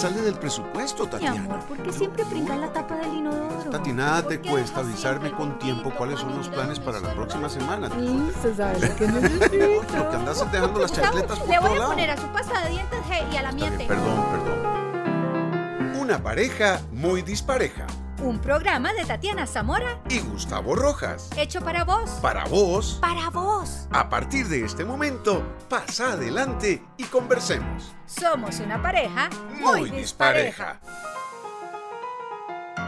sale del presupuesto, Mi Tatiana. amor, ¿por qué siempre brincar la tapa del inodoro? Tati, nada te ¿Por qué cuesta avisarme con tiempo cuáles son los planes para la próxima semana. Sí, se sabe lo que Lo necesito. que andas dejando las chancletas por le voy a poner a su pasta de dientes hey, y a la miente. perdón, perdón. Una pareja muy dispareja. Un programa de Tatiana Zamora Y Gustavo Rojas. hecho para vos. Para vos, Para vos. a partir de este momento, pasa adelante y conversemos. Somos una pareja Muy dispareja.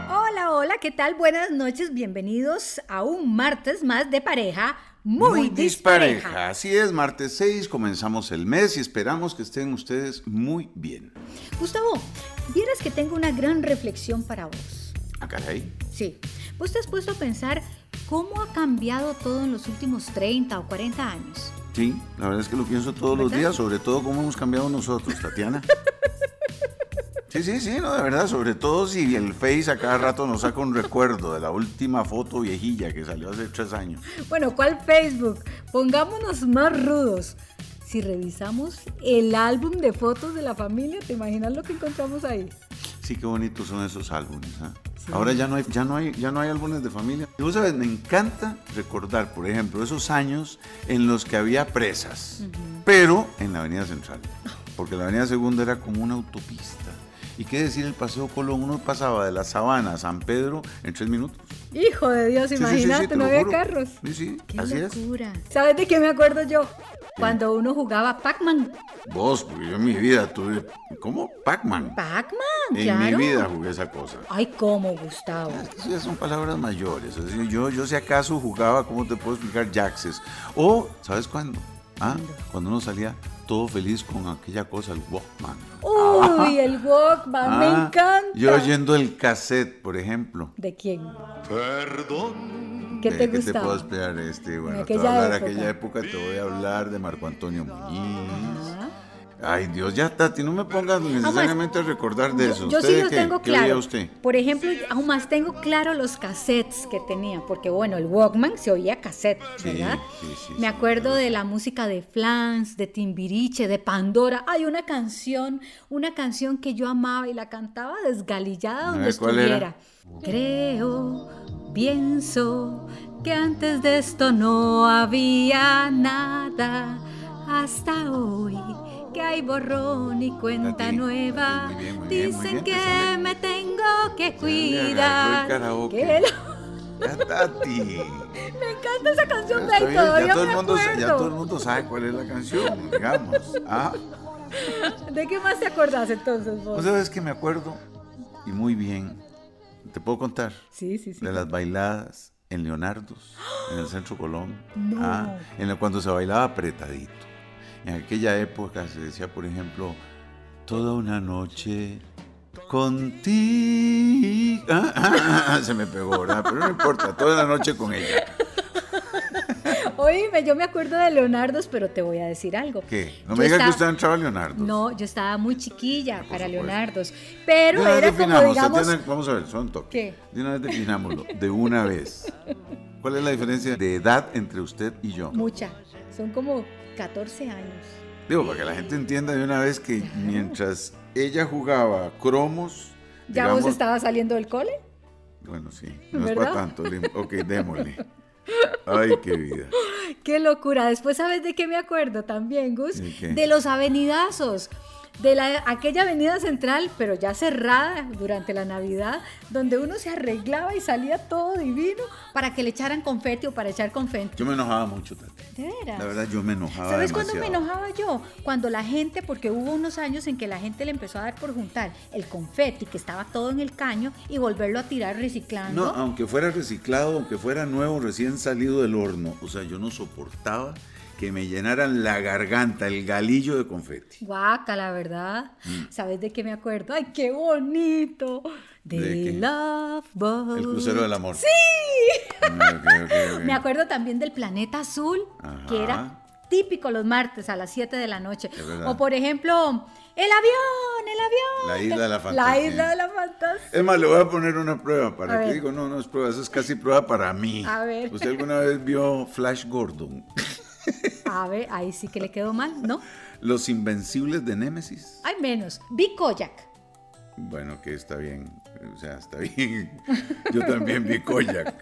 Hola, hola, ¿qué tal? Buenas noches, bienvenidos a un martes más de pareja muy, dispareja. Así es, martes 6, comenzamos el mes y esperamos que estén ustedes muy bien. Gustavo, vieras que tengo una gran reflexión para vos. Ah, caray. Sí, vos te has puesto a pensar cómo ha cambiado todo en los últimos 30 o 40 años. Sí, la verdad es que lo pienso todos los ¿Verdad? días, sobre todo cómo hemos cambiado nosotros, Tatiana. Sí, sí, sí, no, de verdad, sobre todo si el Face a cada rato nos saca un recuerdo de la última foto viejilla que salió hace tres años. Bueno, ¿cuál Facebook? Pongámonos más rudos. Si revisamos el álbum de fotos de la familia, ¿te imaginas lo que encontramos ahí? Sí, qué bonitos son esos álbumes. ¿ah? Ahora ya no hay, ya no hay, ya no hay álbumes de familia. Y vos sabes, me encanta recordar, por ejemplo, esos años en los que había presas, pero en la Avenida Central, porque la Avenida Segunda era como una autopista. Y qué decir el Paseo Colón, uno pasaba de la Sabana a San Pedro en tres minutos. Hijo de Dios, Sí, sí, sí, imagínate, sí, no había juro. carros. Sí, sí, Qué así es. locura. ¿Sabes de qué me acuerdo yo? Cuando uno jugaba Pac-Man. Vos, porque yo en mi vida tuve, ¿cómo? Pac-Man. Pac-Man, En claro. mi vida jugué esa cosa. Ay, cómo, Gustavo. Esas son palabras mayores. Es decir, yo, yo si acaso jugaba, ¿cómo te puedo explicar? Jaxes. O, ¿sabes cuándo? Ah, cuando uno salía todo feliz con aquella cosa, el Walkman. Uy, el Walkman, me Ah, encanta. Yo oyendo el cassette, por ejemplo. ¿De quién? Perdón. ¿Qué te ¿Qué te puedo explicar? Este, bueno, En te voy a hablar de época. aquella época, te voy a hablar de Marco Antonio Muñiz. Ay, Dios, ya Tati, no me pongas necesariamente a recordar de eso. Yo ¿Usted sí los qué? tengo ¿Qué oía claro. usted? Por ejemplo, aún más tengo claro los cassettes que tenía, porque bueno, el Walkman se oía cassette, ¿verdad? sí, sí, Me sí, acuerdo claro. de la música de Flans, de Timbiriche, de Pandora. Hay una canción, una canción que yo amaba y la cantaba desgalillada donde ¿cuál era? estuviera. Creo, pienso que antes de esto no había nada hasta hoy. Que hay borrón y cuenta nueva. muy bien, muy bien, muy Dicen bien, que me tengo que cuidar. que lo- Ya, Tati. Me encanta esa canción, Ya ya, todo me el mundo, sa- ya todo el mundo sabe cuál es la canción, digamos. Ah, ¿De qué más te acordás entonces vos? ¿Vos sabes que me acuerdo? Y muy bien. ¿Te puedo contar? sí, sí, sí. De las bailadas en Leonardos, en el Centro Colón. No. Ah, en la, cuando se bailaba apretadito. En aquella época se decía, por ejemplo, toda una noche contigo. Ah, ah, ah, se me pegó, ¿verdad? Pero no importa, toda la noche con ella. Oíme, yo me acuerdo de Leonardos, pero te voy a decir algo. ¿Qué? No Yo me digas que usted entraba a Leonardos. No, yo estaba muy chiquilla por para supuesto. Leonardos. Pero De una vez era como, definamos, digamos, vamos a ver, son toque. ¿Qué? De una vez definámoslo, de una vez. ¿Cuál es la diferencia de edad entre usted y yo? mucha. Son como 14 años. Digo, para que la gente entienda de una vez que mientras ella jugaba cromos, ¿Ya digamos- vos estabas saliendo del cole? Bueno, sí, no es para tanto. Ok, démosle. Ay, qué vida. Qué locura. Después, ¿sabes de qué me acuerdo también, Gus? ¿De? De los avenidazos. De la, aquella avenida central, pero ya cerrada durante la Navidad, donde uno se arreglaba y salía todo divino para que le echaran confeti o para echar confeti. Yo me enojaba mucho, Tati. ¿De veras? La verdad, yo me enojaba ¿Sabes cuándo me demasiado. enojaba yo? Cuando la gente, porque hubo unos años en que la gente le empezó a dar por juntar el confeti que estaba todo en el caño y volverlo a tirar reciclando. No, aunque fuera reciclado, aunque fuera nuevo, recién salido del horno. O sea, yo no soportaba que me llenaran la garganta, el galillo de confeti. Guaca, la verdad. Mm. ¿Sabes de qué me acuerdo? ¡Ay, qué bonito! De, ¿De qué? Love Boat. El crucero del amor. ¡Sí! Me acuerdo también del Planeta Azul, Ajá. que era típico los martes a las 7 de la noche. O por ejemplo, el avión, el avión. La isla de la La fantasía. isla de la fantasía. Es más, le voy a poner una prueba A para que ver. digo, no, no es prueba, eso es casi prueba para mí. A ver. ¿Usted alguna vez vio Flash Gordon? A ver, ahí sí que le quedó mal, ¿no? Los Invencibles de Némesis. Hay menos. Vi Koyak. Bueno, que está bien. O sea, está bien. Yo también vi Koyak.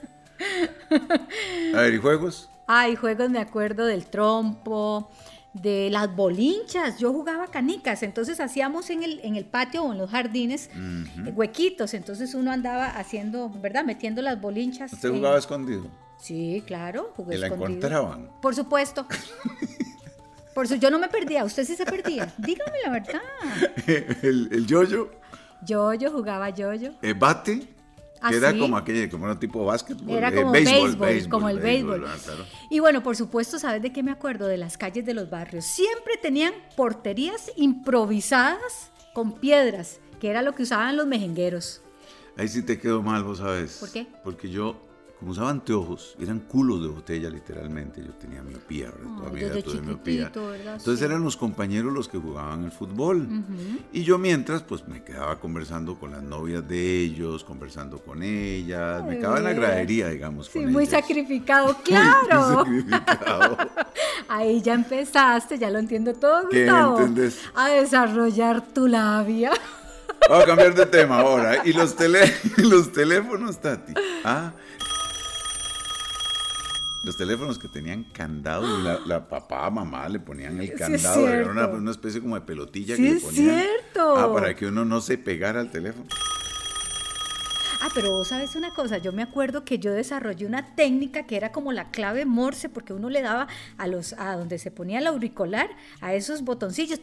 A ver, ¿y juegos? Ay, juegos me acuerdo del trompo, de las bolinchas. Yo jugaba canicas, entonces hacíamos en el, en el patio o en los jardines eh, huequitos. Entonces uno andaba haciendo, ¿verdad? Metiendo las bolinchas. ¿Usted jugaba escondido? Sí, claro, jugué ¿Y la encontraban? Por supuesto. Por eso yo no me perdía, usted sí se perdía. Dígame la verdad. el, el yoyo. Yoyo, jugaba yoyo. ¿El bate? ¿Ah, era como aquella, como era tipo básquetbol. Era eh, como béisbol, como el béisbol. Ah, y bueno, por supuesto, ¿sabes de qué me acuerdo? De las calles de los barrios. Siempre tenían porterías improvisadas con piedras, que era lo que usaban los mejengueros. Ahí sí te quedó mal, vos sabes. ¿Por qué? Porque yo como usaba anteojos, eran culos de botella literalmente. Yo tenía miopía, toda mi vida tuve miopía. Entonces eran los compañeros los que jugaban el fútbol. Y yo mientras, pues me quedaba conversando con las novias de ellos, conversando con ellas. me quedaba en la gradería, digamos. Sí, muy sacrificado, claro. Muy sacrificado. Ahí ya empezaste, ya lo entiendo todo, Gustavo. ¿Qué entendés? A desarrollar tu labia. Vamos a cambiar de tema ahora. ¿Y los, tele, los teléfonos, Tati? ¿Ah? Los teléfonos que tenían candado y la, la papá, mamá le ponían el candado. era una, especie como de pelotilla que le ponían. Es cierto. Ah, para que uno no se pegara al teléfono. Ah, pero vos sabes una cosa, yo me acuerdo que yo desarrollé una técnica que era como la clave Morse, porque uno le daba a los a donde se ponía el auricular, a esos botoncillos,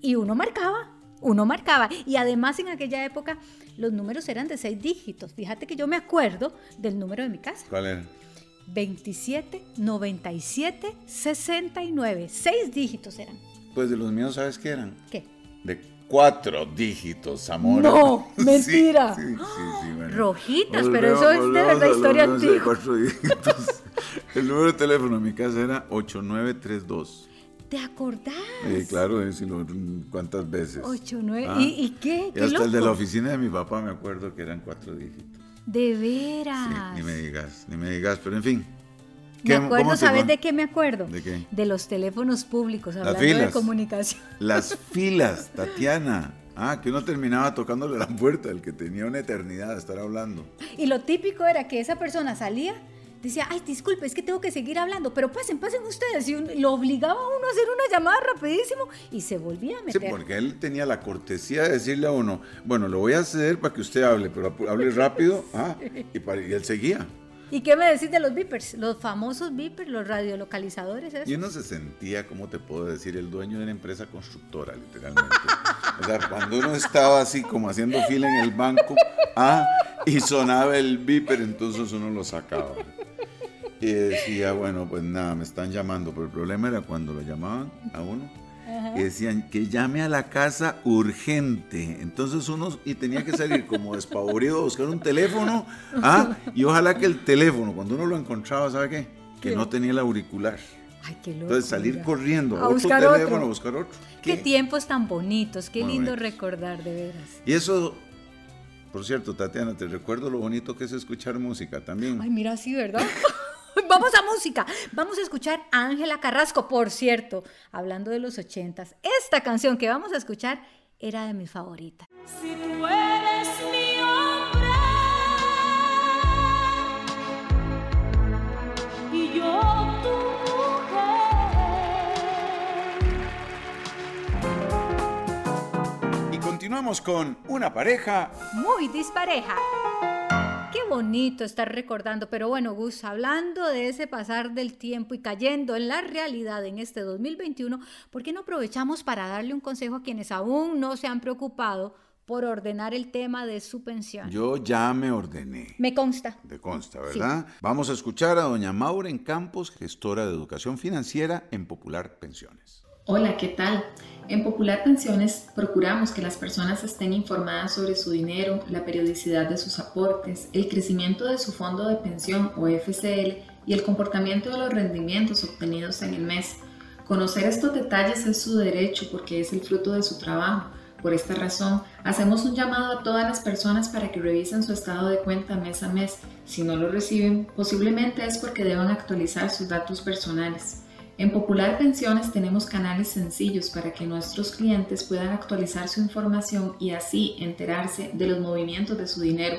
y uno marcaba uno marcaba. Y además en aquella época los números eran de seis dígitos. Fíjate que yo me acuerdo del número de mi casa. ¿Cuál era? 27, 97, 69. Seis dígitos eran. Pues de los míos, ¿sabes qué eran? ¿Qué? De cuatro dígitos, amor. No, mentira. Sí, sí, sí, Rojitas, pero eso es de verdad historia antigua. El número de teléfono de mi casa era 8932. ¿Te acordás? Sí, claro, decirlo cuántas veces. Ocho, nueve. Ah. ¿Y, qué? y hasta el de la oficina de mi papá me acuerdo que eran cuatro dígitos. De veras. Sí, ni me digas, ni me digas, pero en fin. Me acuerdo, ¿sabes de qué me acuerdo? ¿De qué? De los teléfonos públicos, hablando de comunicación. Las filas, Tatiana. Ah, que uno terminaba tocándole la puerta, el que tenía una eternidad de estar hablando. Y lo típico era que esa persona salía decía, ay, disculpe, es que tengo que seguir hablando, pero pasen, pasen ustedes. Y lo obligaba a uno a hacer una llamada rapidísimo y se volvía a meter. Sí, porque él tenía la cortesía de decirle a uno, bueno, lo voy a hacer para que usted hable, pero hable rápido. Ah, y, y él seguía. ¿Y qué me decís de los beepers? Los famosos beepers, los radiolocalizadores. Y uno se sentía, ¿cómo te puedo decir? El dueño de una empresa constructora, literalmente. o sea, cuando uno estaba así como haciendo fila en el banco, ah, y sonaba el beeper, entonces uno lo sacaba. Y decía, bueno, pues nada, me están llamando, pero el problema era cuando lo llamaban a uno y decían que llame a la casa urgente. Entonces uno y tenía que salir como despavorido a buscar un teléfono, ¿ah? y ojalá que el teléfono, cuando uno lo encontraba, ¿sabe qué? Que no tenía el auricular. Ay, qué loco, Entonces salir corriendo a, buscar teléfono, otro. a buscar otro. Qué, tiempos tan bonitos, qué lindo recordar, de veras. Y eso por cierto, Tatiana, te recuerdo lo bonito que es escuchar música también. Ay, mira, sí, ¿verdad? Vamos a música. Vamos a escuchar a Ángela Carrasco, por cierto, hablando de los ochentas. Esta canción que vamos a escuchar era de mis favoritas. Si tú eres mi hombre y yo tu mujer. Y continuamos con una pareja muy dispareja. Qué bonito estar recordando, pero bueno, Gus, hablando de ese pasar del tiempo y cayendo en la realidad en este 2021, ¿por qué no aprovechamos para darle un consejo a quienes aún no se han preocupado por ordenar el tema de su pensión? Yo ya me ordené. Me consta. Me consta, ¿verdad? Vamos a escuchar a doña Maureen Campos, gestora de educación financiera en Popular Pensiones. Hola, ¿qué tal? En Popular Pensiones procuramos que las personas estén informadas sobre su dinero, la periodicidad de sus aportes, el crecimiento de su fondo de pensión o FCL y el comportamiento de los rendimientos obtenidos en el mes. Conocer estos detalles es su derecho porque es el fruto de su trabajo. Por esta razón, hacemos un llamado a todas las personas para que revisen su estado de cuenta mes a mes. Si no lo reciben, posiblemente es porque deban actualizar sus datos personales. En Popular Pensiones tenemos canales sencillos para que nuestros clientes puedan actualizar su información y así enterarse de los movimientos de su dinero.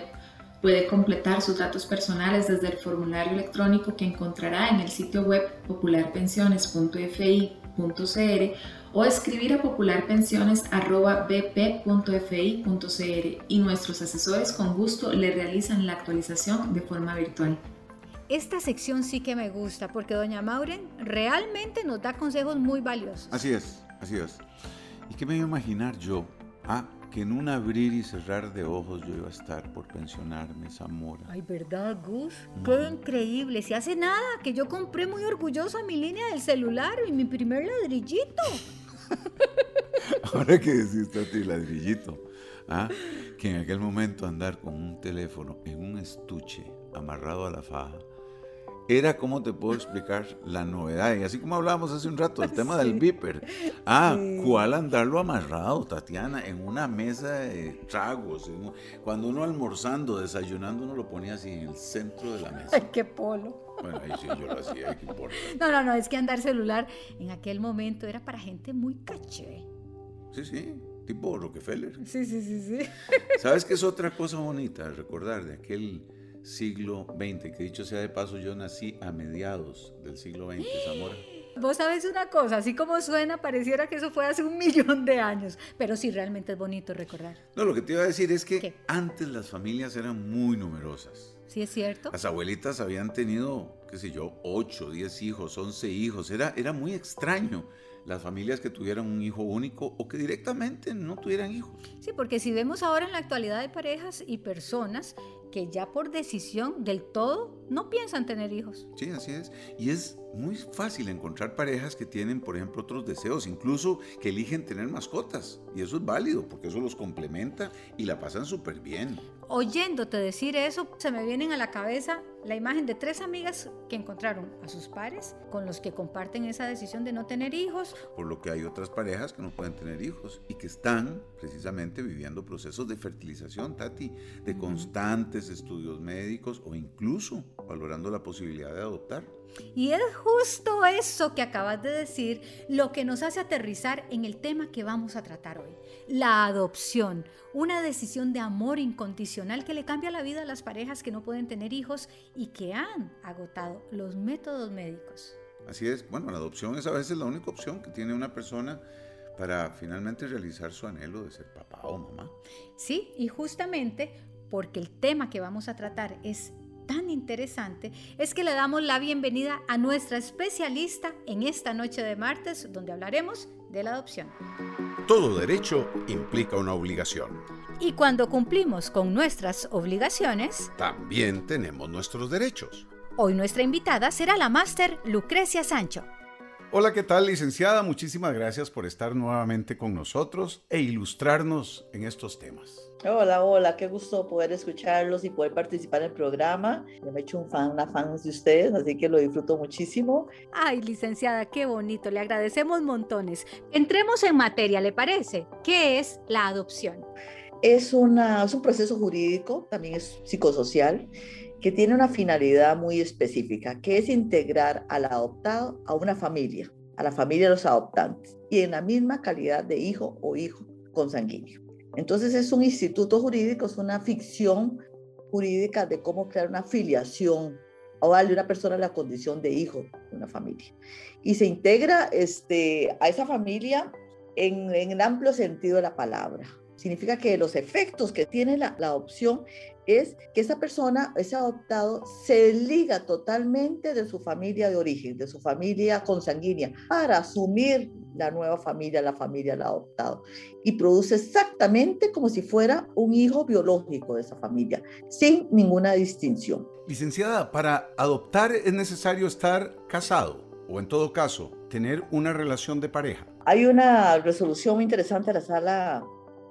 Puede completar sus datos personales desde el formulario electrónico que encontrará en el sitio web popularpensiones.fi.cr o escribir a popularpensiones.bp.fi.cr y nuestros asesores con gusto le realizan la actualización de forma virtual. Esta sección sí que me gusta porque doña Mauren realmente nos da consejos muy valiosos. Así es, así es. ¿Y qué me iba a imaginar yo? Ah, que en un abrir y cerrar de ojos yo iba a estar por pensionarme, Zamora. Ay, ¿verdad, Gus? Qué increíble. Si hace nada, que yo compré muy orgullosa mi línea del celular y mi primer ladrillito. Ahora que decís a ti ladrillito, ¿ah? que en aquel momento andar con un teléfono en un estuche amarrado a la faja era, como te puedo explicar, la novedad. Y así como hablábamos hace un rato, el tema del viper. Ah, ¿cuál andarlo amarrado, Tatiana? En una mesa de tragos. Cuando uno almorzando, desayunando, uno lo ponía así en el centro de la mesa. Ay, qué polo. Bueno, ahí sí yo lo hacía, ¿qué importa? No, no, no, es que andar celular en aquel momento era para gente muy caché. Sí, sí, tipo Rockefeller. Sí, sí, sí, sí. ¿Sabes qué es otra cosa bonita recordar de aquel siglo XX, que dicho sea de paso, yo nací a mediados del siglo XX, Zamora. Vos sabes una cosa, así como suena, pareciera que eso fue hace un millón de años, pero sí realmente es bonito recordar. No, lo que te iba a decir es que antes las familias eran muy numerosas. Sí, es cierto. Las abuelitas habían tenido, qué sé yo, 8, 10 hijos, 11 hijos. Era, era muy extraño las familias que tuvieran un hijo único o que directamente no tuvieran hijos. Sí, porque si vemos ahora en la actualidad de parejas y personas que ya por decisión del todo no piensan tener hijos. Sí, así es. Y es muy fácil encontrar parejas que tienen, por ejemplo, otros deseos, incluso que eligen tener mascotas. Y eso es válido, porque eso los complementa y la pasan súper bien. Oyéndote decir eso, se me vienen a la cabeza la imagen de tres amigas que encontraron a sus pares con los que comparten esa decisión de no tener hijos. Por lo que hay otras parejas que no pueden tener hijos y que están precisamente viviendo procesos de fertilización, Tati, de constantes estudios médicos o incluso valorando la posibilidad de adoptar. Y es justo eso que acabas de decir lo que nos hace aterrizar en el tema que vamos a tratar hoy, la adopción, una decisión de amor incondicional que le cambia la vida a las parejas que no pueden tener hijos y que han agotado los métodos médicos. Así es, bueno, la adopción es a veces la única opción que tiene una persona para finalmente realizar su anhelo de ser papá o mamá. Sí, y justamente porque el tema que vamos a tratar es tan interesante es que le damos la bienvenida a nuestra especialista en esta noche de martes donde hablaremos de la adopción. Todo derecho implica una obligación. Y cuando cumplimos con nuestras obligaciones, también tenemos nuestros derechos. Hoy nuestra invitada será la máster Lucrecia Sancho. Hola, ¿qué tal, licenciada? Muchísimas gracias por estar nuevamente con nosotros e ilustrarnos en estos temas. Hola, hola, qué gusto poder escucharlos y poder participar en el programa. Yo me he hecho un fan, una fan de ustedes, así que lo disfruto muchísimo. Ay, licenciada, qué bonito, le agradecemos montones. Entremos en materia, ¿le parece? ¿Qué es la adopción? Es, una, es un proceso jurídico, también es psicosocial que tiene una finalidad muy específica, que es integrar al adoptado a una familia, a la familia de los adoptantes, y en la misma calidad de hijo o hijo consanguíneo. Entonces es un instituto jurídico, es una ficción jurídica de cómo crear una filiación o darle a una persona la condición de hijo de una familia. Y se integra este, a esa familia en, en el amplio sentido de la palabra. Significa que los efectos que tiene la, la adopción es que esa persona, ese adoptado, se liga totalmente de su familia de origen, de su familia consanguínea, para asumir la nueva familia, la familia del adoptado. Y produce exactamente como si fuera un hijo biológico de esa familia, sin ninguna distinción. Licenciada, para adoptar es necesario estar casado o en todo caso tener una relación de pareja. Hay una resolución muy interesante de la sala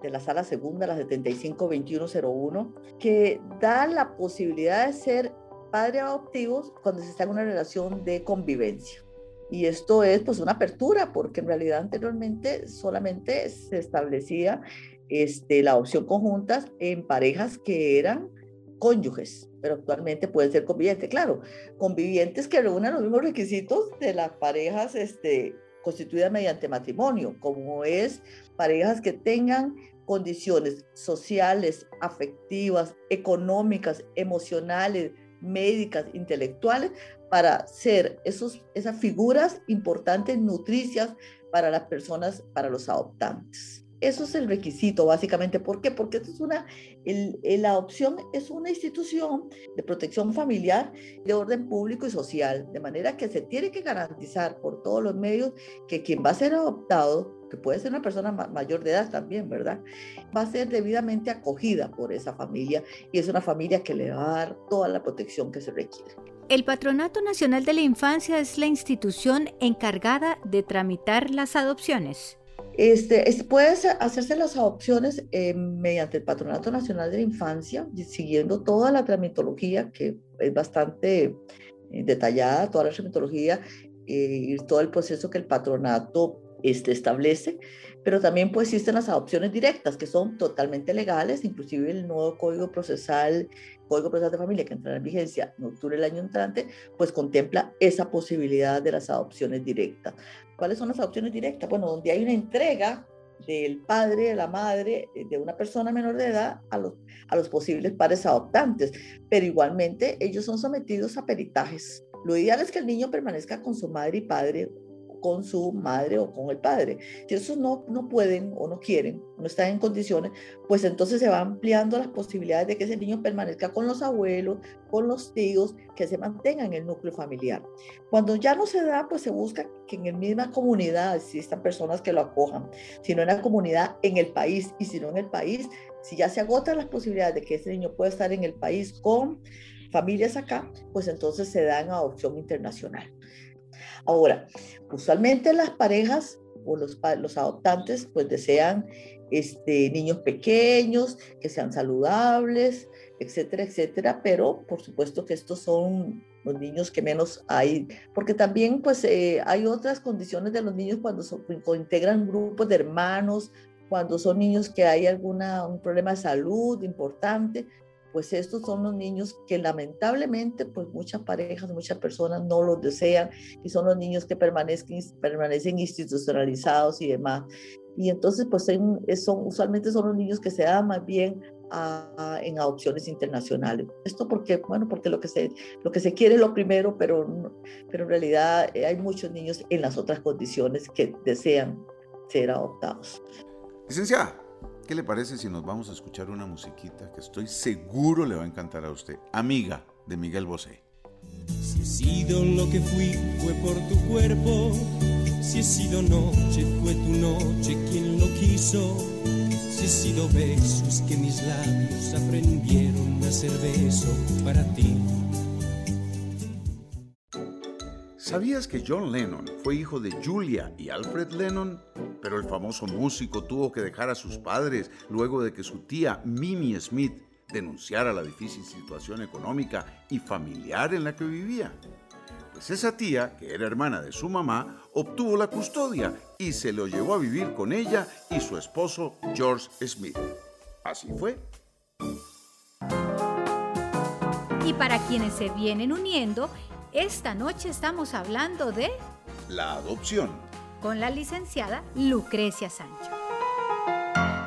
de la sala segunda, la 752101, que da la posibilidad de ser padres adoptivos cuando se está en una relación de convivencia. Y esto es pues una apertura, porque en realidad anteriormente solamente se establecía este, la opción conjuntas en parejas que eran cónyuges, pero actualmente pueden ser convivientes. Claro, convivientes que reúnan los mismos requisitos de las parejas este, constituidas mediante matrimonio, como es parejas que tengan condiciones sociales, afectivas, económicas, emocionales, médicas, intelectuales, para ser esos, esas figuras importantes, nutricias para las personas, para los adoptantes. Eso es el requisito, básicamente. ¿Por qué? Porque esto es una, la adopción es una institución de protección familiar de orden público y social, de manera que se tiene que garantizar por todos los medios que quien va a ser adoptado, que puede ser una persona mayor de edad también, ¿verdad? Va a ser debidamente acogida por esa familia y es una familia que le va a dar toda la protección que se requiere. El Patronato Nacional de la Infancia es la institución encargada de tramitar las adopciones. Este, puede hacerse las adopciones eh, mediante el Patronato Nacional de la Infancia, siguiendo toda la tramitología, que es bastante eh, detallada, toda la tramitología eh, y todo el proceso que el patronato este, establece, pero también pues existen las adopciones directas, que son totalmente legales, inclusive el nuevo Código Procesal, Código Procesal de Familia, que entrará en vigencia en octubre del año entrante, pues contempla esa posibilidad de las adopciones directas. ¿Cuáles son las adopciones directas? Bueno, donde hay una entrega del padre, de la madre, eh, de una persona menor de edad a los, a los posibles padres adoptantes, pero igualmente ellos son sometidos a peritajes. Lo ideal es que el niño permanezca con su madre y padre con su madre o con el padre. Si esos no, no pueden o no quieren, no están en condiciones, pues entonces se va ampliando las posibilidades de que ese niño permanezca con los abuelos, con los tíos, que se mantenga en el núcleo familiar. Cuando ya no se da, pues se busca que en la misma comunidad existan personas que lo acojan, si no en la comunidad, en el país, y si no en el país, si ya se agotan las posibilidades de que ese niño pueda estar en el país con familias acá, pues entonces se da en adopción internacional. Ahora, usualmente las parejas o los, adoptantes pues desean este, niños pequeños, que sean saludables, etcétera, etcétera, pero por supuesto que estos son los niños que menos hay, porque también pues eh, hay otras condiciones de los niños cuando, son, integran grupos de hermanos, cuando son niños que hay alguna, un problema de salud importante, pues estos son los niños que lamentablemente pues muchas parejas, muchas personas no los desean y son los niños que permanecen, permanecen institucionalizados y demás. Y entonces pues son, usualmente son los niños que se dan más bien en adopciones internacionales. Esto porque, bueno, porque lo que se, lo que se quiere es lo primero, pero, pero en realidad eh, hay muchos niños en las otras condiciones que desean ser adoptados. Licenciada, ¿Qué le parece si nos vamos a escuchar una musiquita que estoy seguro le va a encantar a usted? Amiga de Miguel Bosé. Si he sido lo que fui, fue por tu cuerpo. Si he sido noche, fue tu noche quien lo quiso. Si he sido besos que mis labios aprendieron a ser beso para ti. ¿Sabías que John Lennon fue hijo de Julia y Alfred Lennon? Pero el famoso músico tuvo que dejar a sus padres luego de que su tía Mimi Smith denunciara la difícil situación económica y familiar en la que vivía. Pues esa tía, que era hermana de su mamá, obtuvo la custodia y se lo llevó a vivir con ella y su esposo George Smith. Así fue. Y para quienes se vienen uniendo, esta noche estamos hablando de... La adopción. Con la licenciada Lucrecia Sancho.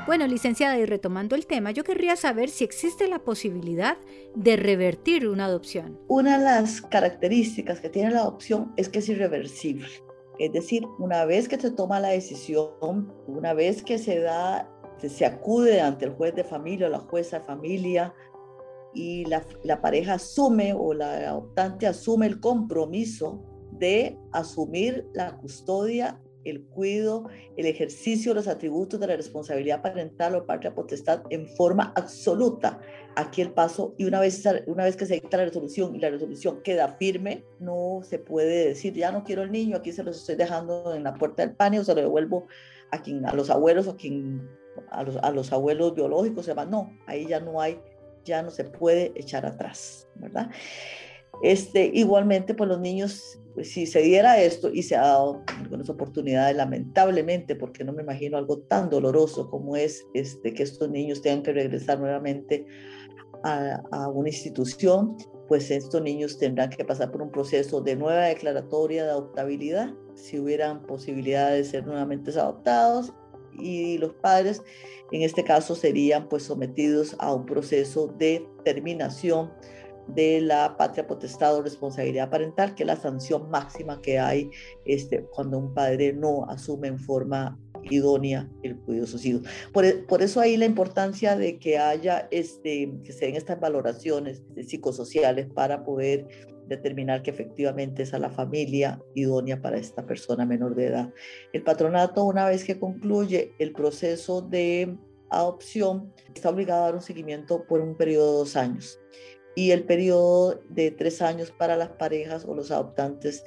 Bueno, licenciada, y retomando el tema, yo querría saber si existe la posibilidad de revertir una adopción. Una de las características que tiene la adopción es que es irreversible. Es decir, una vez que se toma la decisión, una vez que se da, se acude ante el juez de familia o la jueza de familia y la, la, pareja asume o la adoptante asume el compromiso de asumir la custodia, el cuidado, el ejercicio de los atributos de la responsabilidad parental o patria potestad en forma absoluta. Aquí el paso, y una vez, una vez que se dicta la resolución y la resolución queda firme, no se puede decir, ya no quiero el niño, aquí se los estoy dejando en la puerta del panio, se lo devuelvo a, quien, a los abuelos o a, quien, a, los, a los abuelos biológicos, se va. no, ahí ya no hay ya no se puede echar atrás, ¿verdad? Este, igualmente, pues los niños, pues, si se diera esto y se ha dado algunas oportunidades, lamentablemente, porque no me imagino algo tan doloroso como es este, que estos niños tengan que regresar nuevamente a, a una institución, pues estos niños tendrán que pasar por un proceso de nueva declaratoria de adoptabilidad, si hubieran posibilidades de ser nuevamente adoptados y los padres en este caso serían pues sometidos a un proceso de terminación de la patria potestad o responsabilidad parental, que es la sanción máxima que hay este, cuando un padre no asume en forma idónea el cuidado de. Por, e, por, eso ahí la importancia de que haya, este, que se den estas valoraciones psicosociales para poder determinar que efectivamente es a la familia idónea para esta persona menor de edad. El patronato, una vez que concluye el proceso de adopción, está obligado a dar un seguimiento por un periodo de dos años y el periodo de tres años para las parejas o los adoptantes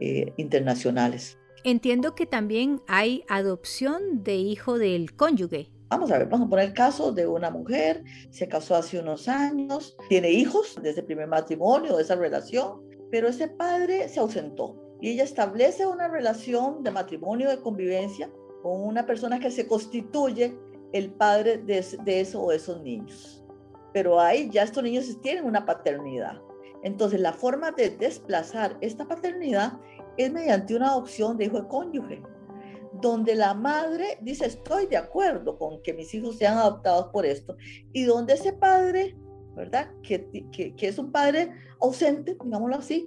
eh, internacionales. Entiendo que también hay adopción de hijo del cónyuge. Vamos a ver, vamos a poner el caso de una mujer, se casó hace unos años, tiene hijos desde el primer matrimonio, de esa relación, pero ese padre se ausentó y ella establece una relación de matrimonio, de convivencia con una persona que se constituye el padre de, de eso o esos niños. Pero ahí ya estos niños tienen una paternidad. Entonces, la forma de desplazar esta paternidad es mediante una adopción de hijo de cónyuge donde la madre dice, estoy de acuerdo con que mis hijos sean adoptados por esto, y donde ese padre, ¿verdad? Que, que, es un padre ausente, digámoslo así,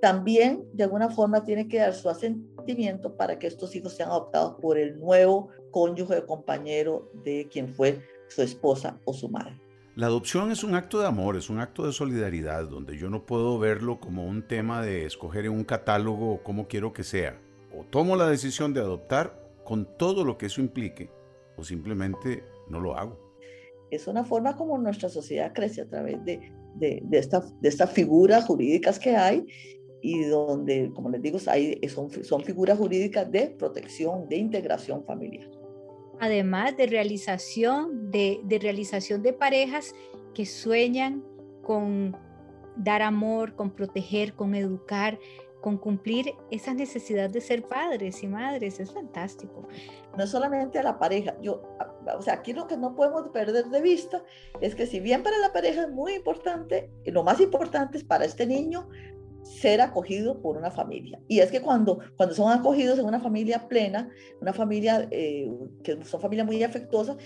también de alguna forma tiene que dar su asentimiento para que estos hijos sean adoptados por el nuevo cónyuge o compañero de quien fue su esposa o su madre. La adopción es un acto de amor, es un acto de solidaridad, donde yo no puedo verlo como un tema de escoger en un catálogo cómo quiero que sea o tomo la decisión de adoptar con todo lo que eso implique, o simplemente no lo hago. Es una forma como nuestra sociedad crece a través de, esta, de estas figuras jurídicas que hay y donde, como les digo, hay, son, son figuras jurídicas de protección, de integración familiar. Además de realización de, realización de parejas que sueñan con dar amor, con proteger, con educar, con cumplir esa necesidad de ser padres y madres. Es fantástico. No solamente a la pareja, yo, o sea, aquí lo que no podemos perder de vista es que si bien para la pareja es muy importante, lo más importante es para este niño ser acogido por una familia. Y es que cuando, cuando son acogidos en una familia plena, una familia eh, que son familias muy afectuosas,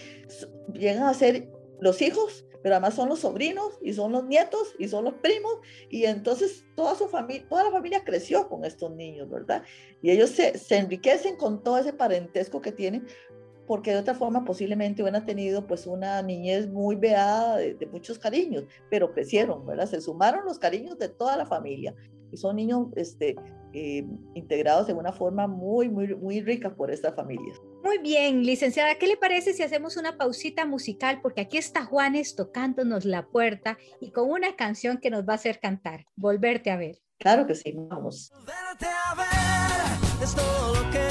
llegan a ser los hijos pero además son los sobrinos y son los nietos y son los primos y entonces toda su familia, toda la familia creció con estos niños, ¿verdad? Y ellos se, se enriquecen con todo ese parentesco que tienen porque de otra forma posiblemente hubieran tenido pues una niñez muy veada de, de, muchos cariños, pero crecieron, ¿verdad? Se sumaron los cariños de toda la familia y son niños este, eh, integrados de una forma muy, muy, muy rica por estas familias. Muy bien, licenciada, ¿qué le parece si hacemos una pausita musical? Porque aquí está Juanes tocándonos la puerta y con una canción que nos va a hacer cantar, Volverte a ver. Claro que sí, vamos. Volverte a ver es todo lo que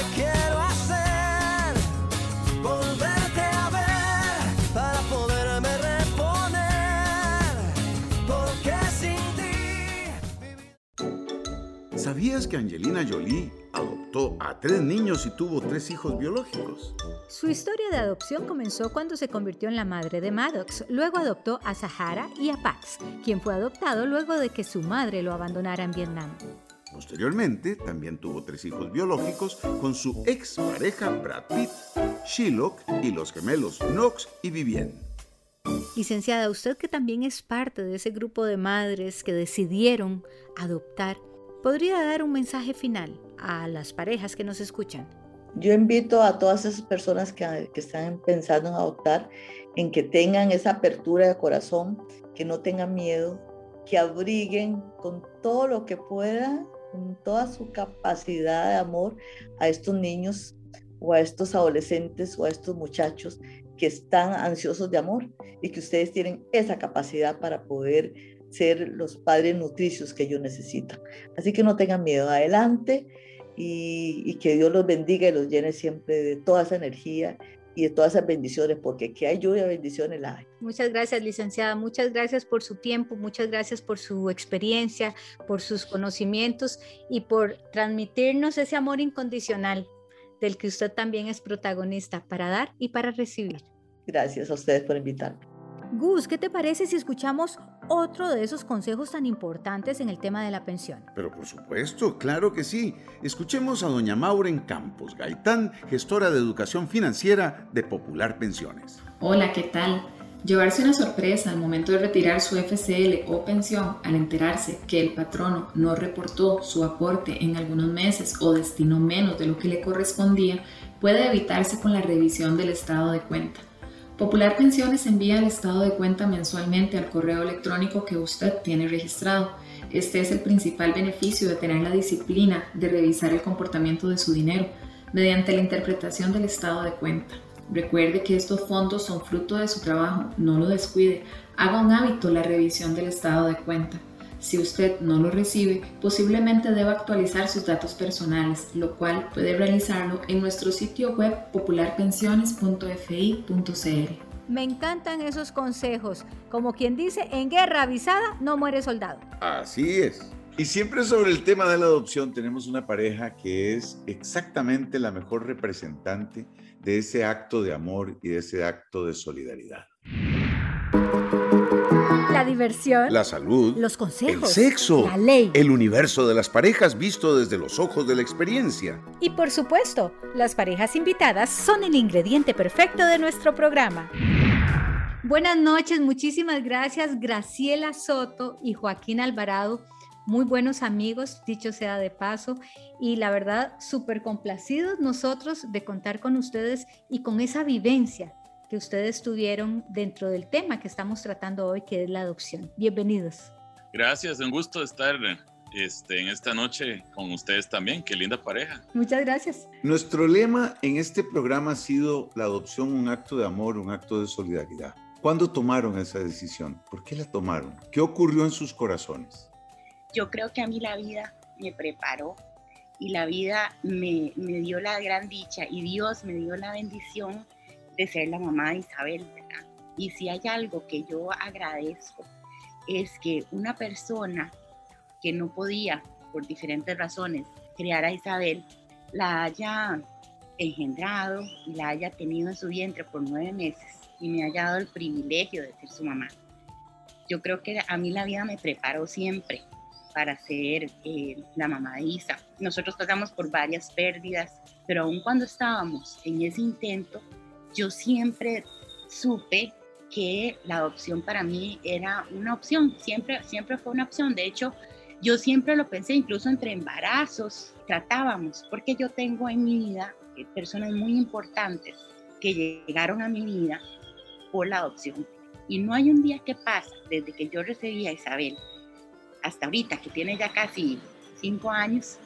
¿Sabías que Angelina Jolie adoptó a tres niños y tuvo tres hijos biológicos? Su historia de adopción comenzó cuando se convirtió en la madre de Maddox. Luego adoptó a Sahara y a Pax, quien fue adoptado luego de que su madre lo abandonara en Vietnam. Posteriormente, también tuvo tres hijos biológicos con su ex pareja Brad Pitt, Shylock y los gemelos Knox y Vivienne. Licenciada, usted que también es parte de ese grupo de madres que decidieron adoptar, ¿podría dar un mensaje final a las parejas que nos escuchan? Yo invito a todas esas personas que, que, están pensando en adoptar, en que tengan esa apertura de corazón, que no tengan miedo, que abriguen con todo lo que puedan, con toda su capacidad de amor a estos niños o a estos adolescentes o a estos muchachos que están ansiosos de amor y que ustedes tienen esa capacidad para poder ser los padres nutricios que ellos necesitan. Así que no tengan miedo, adelante y, y, que Dios los bendiga y los llene siempre de toda esa energía y de todas esas bendiciones, porque que hay lluvia, bendiciones la hay. Muchas gracias, licenciada. Muchas gracias por su tiempo, muchas gracias por su experiencia, por sus conocimientos y por transmitirnos ese amor incondicional del que usted también es protagonista para dar y para recibir. Gracias a ustedes por invitarme. Gus, ¿qué te parece si escuchamos otro de esos consejos tan importantes en el tema de la pensión? Pero por supuesto, claro que sí. Escuchemos a doña Mauren Campos Gaitán, gestora de educación financiera de Popular Pensiones. Hola, ¿qué tal? Llevarse una sorpresa al momento de retirar su FCL o pensión al enterarse que el patrono no reportó su aporte en algunos meses o destinó menos de lo que le correspondía puede evitarse con la revisión del estado de cuenta. Popular Pensiones envía el estado de cuenta mensualmente al correo electrónico que usted tiene registrado. Este es el principal beneficio de tener la disciplina de revisar el comportamiento de su dinero mediante la interpretación del estado de cuenta. Recuerde que estos fondos son fruto de su trabajo, no lo descuide, haga un hábito la revisión del estado de cuenta. Si usted no lo recibe, posiblemente deba actualizar sus datos personales, lo cual puede realizarlo en nuestro sitio web popularpensiones.fi.cr. Me encantan esos consejos. Como quien dice, en guerra avisada no muere soldado. Así es. Y siempre sobre el tema de la adopción tenemos una pareja que es exactamente la mejor representante de ese acto de amor y de ese acto de solidaridad la diversión, la salud, los consejos, el sexo, la ley, el universo de las parejas visto desde los ojos de la experiencia. Y por supuesto, las parejas invitadas son el ingrediente perfecto de nuestro programa. Buenas noches, muchísimas gracias Graciela Soto y Joaquín Alvarado, muy buenos amigos, dicho sea de paso, y la verdad, súper complacidos nosotros de contar con ustedes y con esa vivencia que ustedes tuvieron dentro del tema que estamos tratando hoy, que es la adopción. Bienvenidos. Gracias, un gusto estar este, en esta noche con ustedes también. Qué linda pareja. Muchas gracias. Nuestro lema en este programa ha sido la adopción un acto de amor, un acto de solidaridad. ¿Cuándo tomaron esa decisión? ¿Por qué la tomaron? ¿Qué ocurrió en sus corazones? Yo creo que a mí la vida me preparó y la vida me, me dio la gran dicha y Dios me dio la bendición de ser la mamá de Isabel. Y si hay algo que yo agradezco es que una persona que no podía, por diferentes razones, criar a Isabel, la haya engendrado y la haya tenido en su vientre por nueve meses y me haya dado el privilegio de ser su mamá. Yo creo que a mí la vida me preparó siempre para ser eh, la mamá de Isa. Nosotros pasamos por varias pérdidas, pero aun cuando estábamos en ese intento, yo siempre supe que la adopción para mí era una opción, siempre, siempre fue una opción. De hecho, yo siempre lo pensé, incluso entre embarazos, tratábamos, porque yo tengo en mi vida eh, personas muy importantes que llegaron a mi vida por la adopción. Y no hay un día que pasa desde que yo recibí a Isabel hasta ahorita, que tiene ya casi cinco años,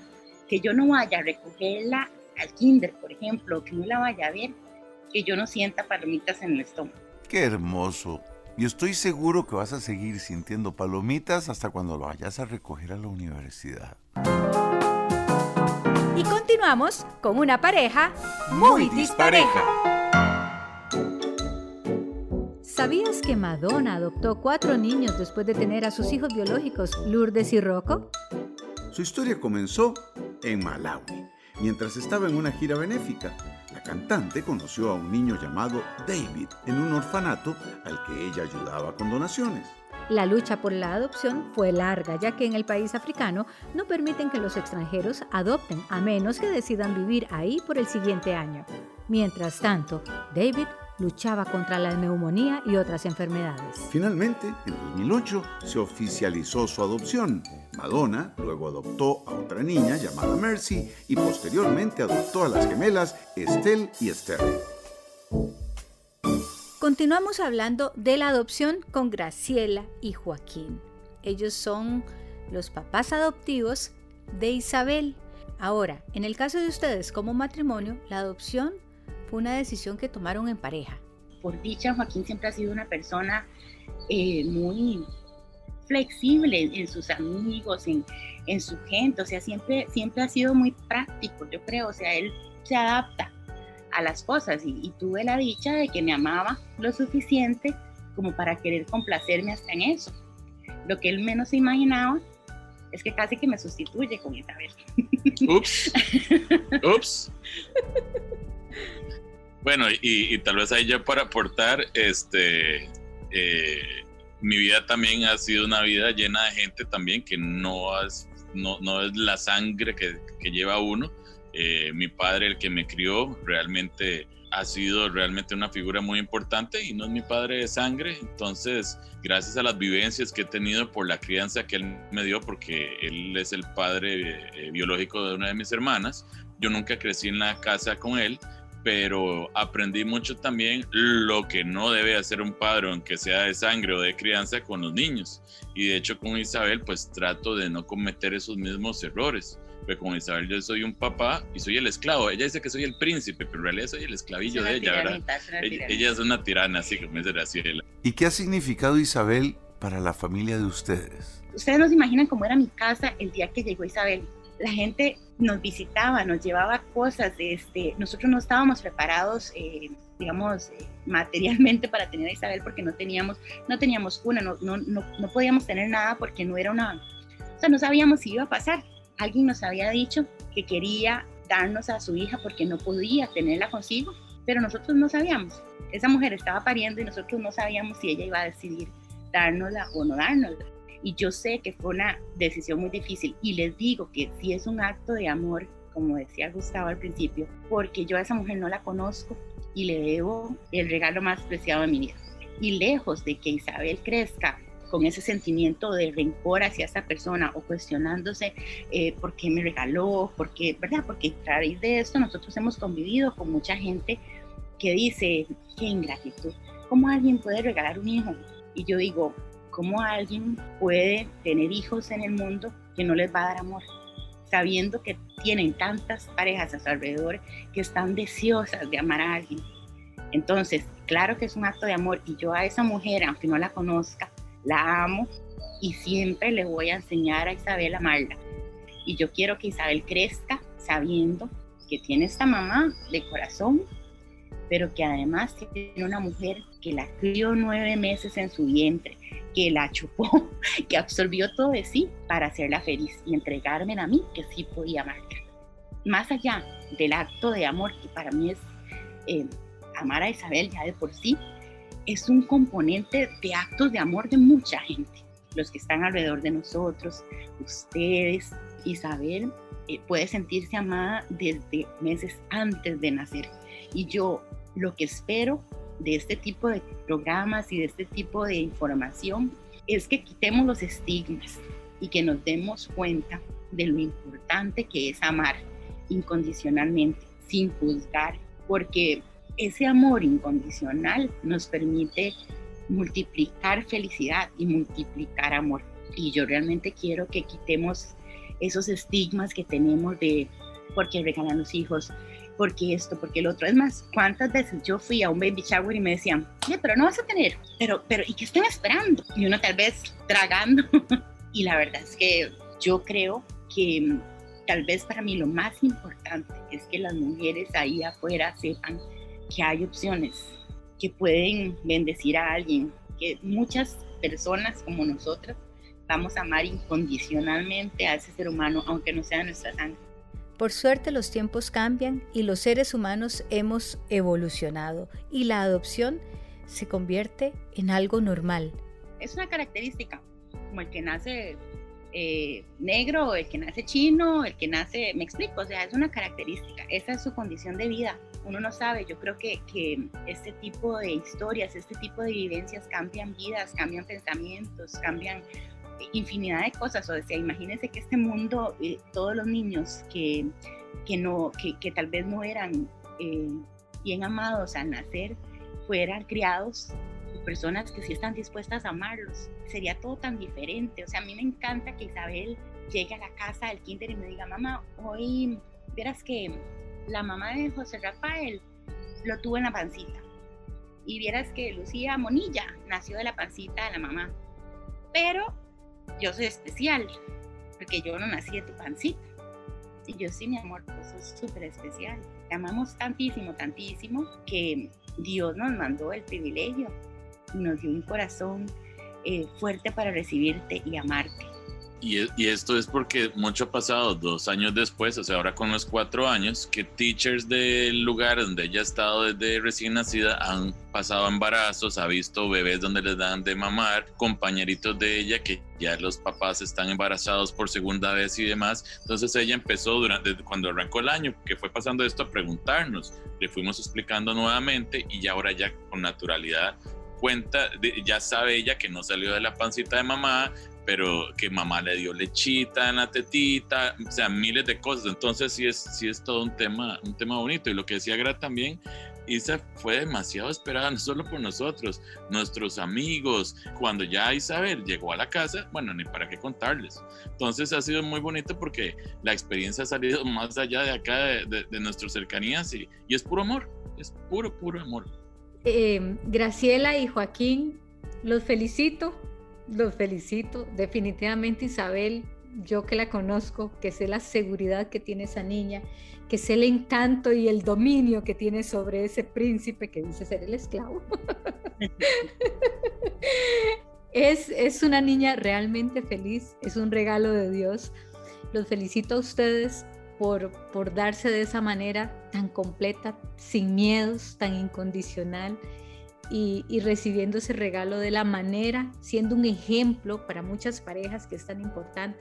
que yo no vaya a recogerla al kinder, por ejemplo, que no la vaya a ver que yo no sienta palomitas en el estómago. Qué hermoso. Y estoy seguro que vas a seguir sintiendo palomitas hasta cuando lo vayas a recoger a la universidad. Y continuamos con una pareja muy, dispareja. ¿Sabías que Madonna adoptó cuatro niños después de tener a sus hijos biológicos, Lourdes y Rocco? Su historia comenzó en Malawi, mientras estaba en una gira benéfica. La cantante conoció a un niño llamado David en un orfanato al que ella ayudaba con donaciones. La lucha por la adopción fue larga, ya que en el país africano no permiten que los extranjeros adopten, a menos que decidan vivir ahí por el siguiente año. Mientras tanto, David luchaba contra la neumonía y otras enfermedades. Finalmente, en 2008, se oficializó su adopción. Madonna luego adoptó a otra niña llamada Mercy y posteriormente adoptó a las gemelas Estelle y Esther. Continuamos hablando de la adopción con Graciela y Joaquín. Ellos son los papás adoptivos de Isabel. Ahora, en el caso de ustedes como matrimonio, la adopción fue una decisión que tomaron en pareja. Por dicha, Joaquín siempre ha sido una persona eh, muy flexible en sus amigos, en, en, su gente, o sea, siempre, siempre ha sido muy práctico, yo creo, o sea, él se adapta a las cosas y, y tuve la dicha de que me amaba lo suficiente como para querer complacerme hasta en eso. Lo que él menos se imaginaba es que casi que me sustituye con Isabel. Ups. Ups. Bueno, y, tal vez ahí ya para aportar, este, eh, mi vida también ha sido una vida llena de gente también que no es, no, no es la sangre que, que lleva uno. Eh, mi padre, el que me crió, realmente ha sido realmente una figura muy importante y no es mi padre de sangre. Entonces, gracias a las vivencias que he tenido por la crianza que él me dio, porque él es el padre eh, biológico de una de mis hermanas, yo nunca crecí en la casa con él, pero aprendí mucho también lo que no debe hacer un padre, aunque sea de sangre o de crianza, con los niños. Y de hecho con Isabel, pues trato de no cometer esos mismos errores. Pero con Isabel yo soy un papá y soy el esclavo. Ella dice que soy el príncipe, pero en realidad soy el esclavillo de ella, ¿verdad? Ella, es una tirana, así como dice Graciela. ¿Y qué ha significado Isabel para la familia de ustedes? Ustedes no se imaginan cómo era mi casa el día que llegó Isabel. La gente nos visitaba, nos llevaba cosas, este, nosotros no estábamos preparados, eh, digamos, eh, materialmente para tener a Isabel porque no teníamos, no teníamos una, no, no, no, no podíamos tener nada porque no era una, o sea, no sabíamos si iba a pasar alguien nos había dicho que quería darnos a su hija porque no podía tenerla consigo, pero nosotros no sabíamos. Esa mujer estaba pariendo y nosotros no sabíamos si ella iba a decidir dárnosla o no dárnosla. Y yo sé que fue una decisión muy difícil y les digo que sí es un acto de amor, como decía Gustavo al principio, porque yo a esa mujer no la conozco y le debo el regalo más preciado de mi vida. Y lejos de que Isabel crezca con ese sentimiento de rencor hacia esa persona o cuestionándose eh, por qué me regaló, por qué, ¿verdad? Porque a raíz de esto nosotros hemos convivido con mucha gente que dice, qué ingratitud, ¿cómo alguien puede regalar un hijo? Y yo digo, ¿cómo alguien puede tener hijos en el mundo que no les va a dar amor? Sabiendo que tienen tantas parejas a su alrededor que están deseosas de amar a alguien. Entonces, claro que es un acto de amor y yo a esa mujer, aunque no la conozca, la amo y siempre le voy a enseñar a Isabel a amarla. Y yo quiero que Isabel crezca sabiendo que tiene esta mamá de corazón, pero que además tiene una mujer que la crió nueve meses en su vientre, que la chupó, que absorbió todo de sí para hacerla feliz y entregármela a mí, que sí podía amarla. Más allá del acto de amor, que para mí es eh, amar a Isabel ya de por sí, es un componente de actos de amor de mucha gente, los que están alrededor de nosotros, ustedes, Isabel eh, puede sentirse amada desde meses antes de nacer. Y yo lo que espero de este tipo de programas y de este tipo de información es que quitemos los estigmas y que nos demos cuenta de lo importante que es amar incondicionalmente, sin juzgar, porque ese amor incondicional nos permite multiplicar felicidad y multiplicar amor. Y yo realmente quiero que quitemos esos estigmas que tenemos de por qué regalan los hijos, por qué esto, por qué el otro. Es más, ¿cuántas veces yo fui a un baby shower y me decían, pero no vas a tener, pero, pero, ¿y qué están esperando? Y uno tal vez tragando. y la verdad es que yo creo que mm, tal vez para mí lo más importante es que las mujeres ahí afuera sepan que hay opciones que pueden bendecir a alguien, que muchas personas como nosotras vamos a amar incondicionalmente a ese ser humano, aunque no sea nuestra sangre. Por suerte los tiempos cambian y los seres humanos hemos evolucionado y la adopción se convierte en algo normal. Es una característica, como el que nace eh, negro, el que nace chino, el que nace, me explico, o sea, es una característica, esa es su condición de vida uno no sabe, yo creo que, que, este tipo de historias, este tipo de vivencias cambian vidas, cambian pensamientos, cambian infinidad de cosas. O sea, imagínense que este mundo, eh, todos los niños que, que, no, que, que tal vez no eran eh, bien amados al nacer, fueran criados personas que sí están dispuestas a amarlos. Sería todo tan diferente. O sea, a mí me encanta que Isabel llegue a la casa del kinder y me diga, mamá, hoy verás que la mamá de José Rafael lo tuvo en la pancita. Y vieras que Lucía Monilla nació de la pancita de la mamá. Pero yo soy especial, porque yo no nací de tu pancita. Y yo sí, mi amor, eso es súper especial. Te amamos tantísimo, tantísimo, que Dios nos mandó el privilegio y nos dio un corazón eh, fuerte para recibirte y amarte. Y, esto es porque mucho ha pasado dos años después, o sea, ahora con los cuatro años, que teachers del lugar donde ella ha estado desde recién nacida han pasado embarazos, ha visto bebés donde les dan de mamar, compañeritos de ella que ya los papás están embarazados por segunda vez y demás. Entonces ella empezó durante cuando arrancó el año, que fue pasando esto, a preguntarnos. Le fuimos explicando nuevamente y ya ahora ya con naturalidad cuenta, ya sabe ella que no salió de la pancita de mamá, pero que mamá le dio lechita en la tetita, o sea, miles de cosas. Entonces sí es, sí es todo un tema, un tema bonito. Y lo que decía Gra también, Isa fue demasiado esperada, no solo por nosotros, nuestros amigos. Cuando ya Isabel llegó a la casa, bueno, ni para qué contarles. Entonces ha sido muy bonito porque la experiencia ha salido más allá de acá, de, de, nuestras cercanías, y, y, es puro amor, es puro, puro amor. Eh, Graciela y Joaquín, los felicito los felicito. Definitivamente Isabel, yo que la conozco, que sé la seguridad que tiene esa niña, que sé el encanto y el dominio que tiene sobre ese príncipe que dice ser el esclavo. es, es una niña realmente feliz, es un regalo de Dios. Los felicito a ustedes por, por darse de esa manera tan completa, sin miedos, tan incondicional y, recibiendo ese regalo de la manera, siendo un ejemplo para muchas parejas que es tan importante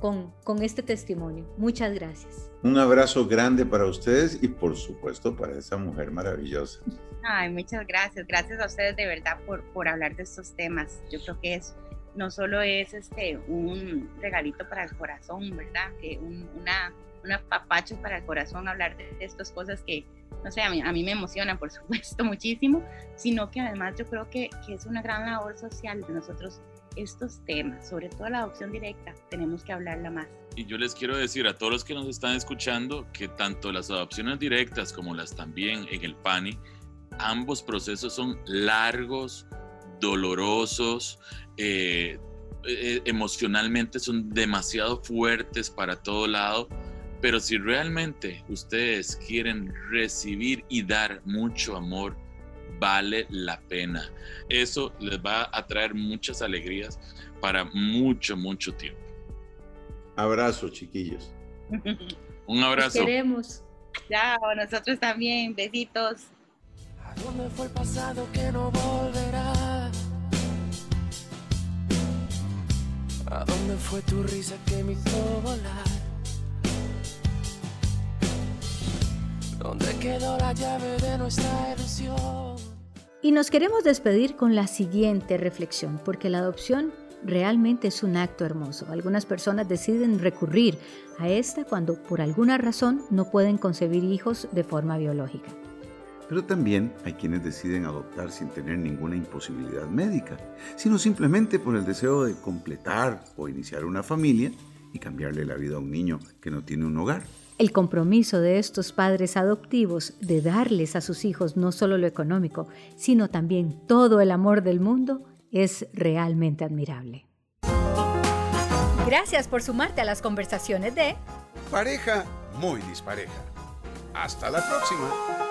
con, con este testimonio. Muchas gracias. Un abrazo grande para ustedes y por supuesto para esa mujer maravillosa. Ay, muchas gracias. Gracias a ustedes de verdad por, por hablar de estos temas. Yo creo que es no solo es este un regalito para el corazón, ¿verdad? Que un, una, un apapacho para el corazón hablar de estas cosas que no sé, a mí, a mí me emociona, por supuesto, muchísimo, sino que además yo creo que, que es una gran labor social de nosotros estos temas, sobre todo la adopción directa, tenemos que hablarla más. Y yo les quiero decir a todos los que nos están escuchando que tanto las adopciones directas como las también en el PANI, ambos procesos son largos, dolorosos, eh, eh, emocionalmente son demasiado fuertes para todo lado pero si realmente ustedes quieren recibir y dar mucho amor, vale la pena. Eso les va a traer muchas alegrías para mucho, mucho tiempo. Abrazo, chiquillos. Un abrazo. queremos. Chao, nosotros también. Besitos. ¿A dónde fue el pasado que no volverá? ¿A dónde fue tu risa que me hizo volar? ¿Dónde quedó la llave de nuestra ilusión? Y nos queremos despedir con la siguiente reflexión, porque la adopción realmente es un acto hermoso. Algunas personas deciden recurrir a esta cuando por alguna razón no pueden concebir hijos de forma biológica. Pero también hay quienes deciden adoptar sin tener ninguna imposibilidad médica, sino simplemente por el deseo de completar o iniciar una familia y cambiarle la vida a un niño que no tiene un hogar. El compromiso de estos padres adoptivos de darles a sus hijos no solo lo económico, sino también todo el amor del mundo es realmente admirable. Gracias por sumarte a las conversaciones de Pareja muy dispareja. Hasta la próxima.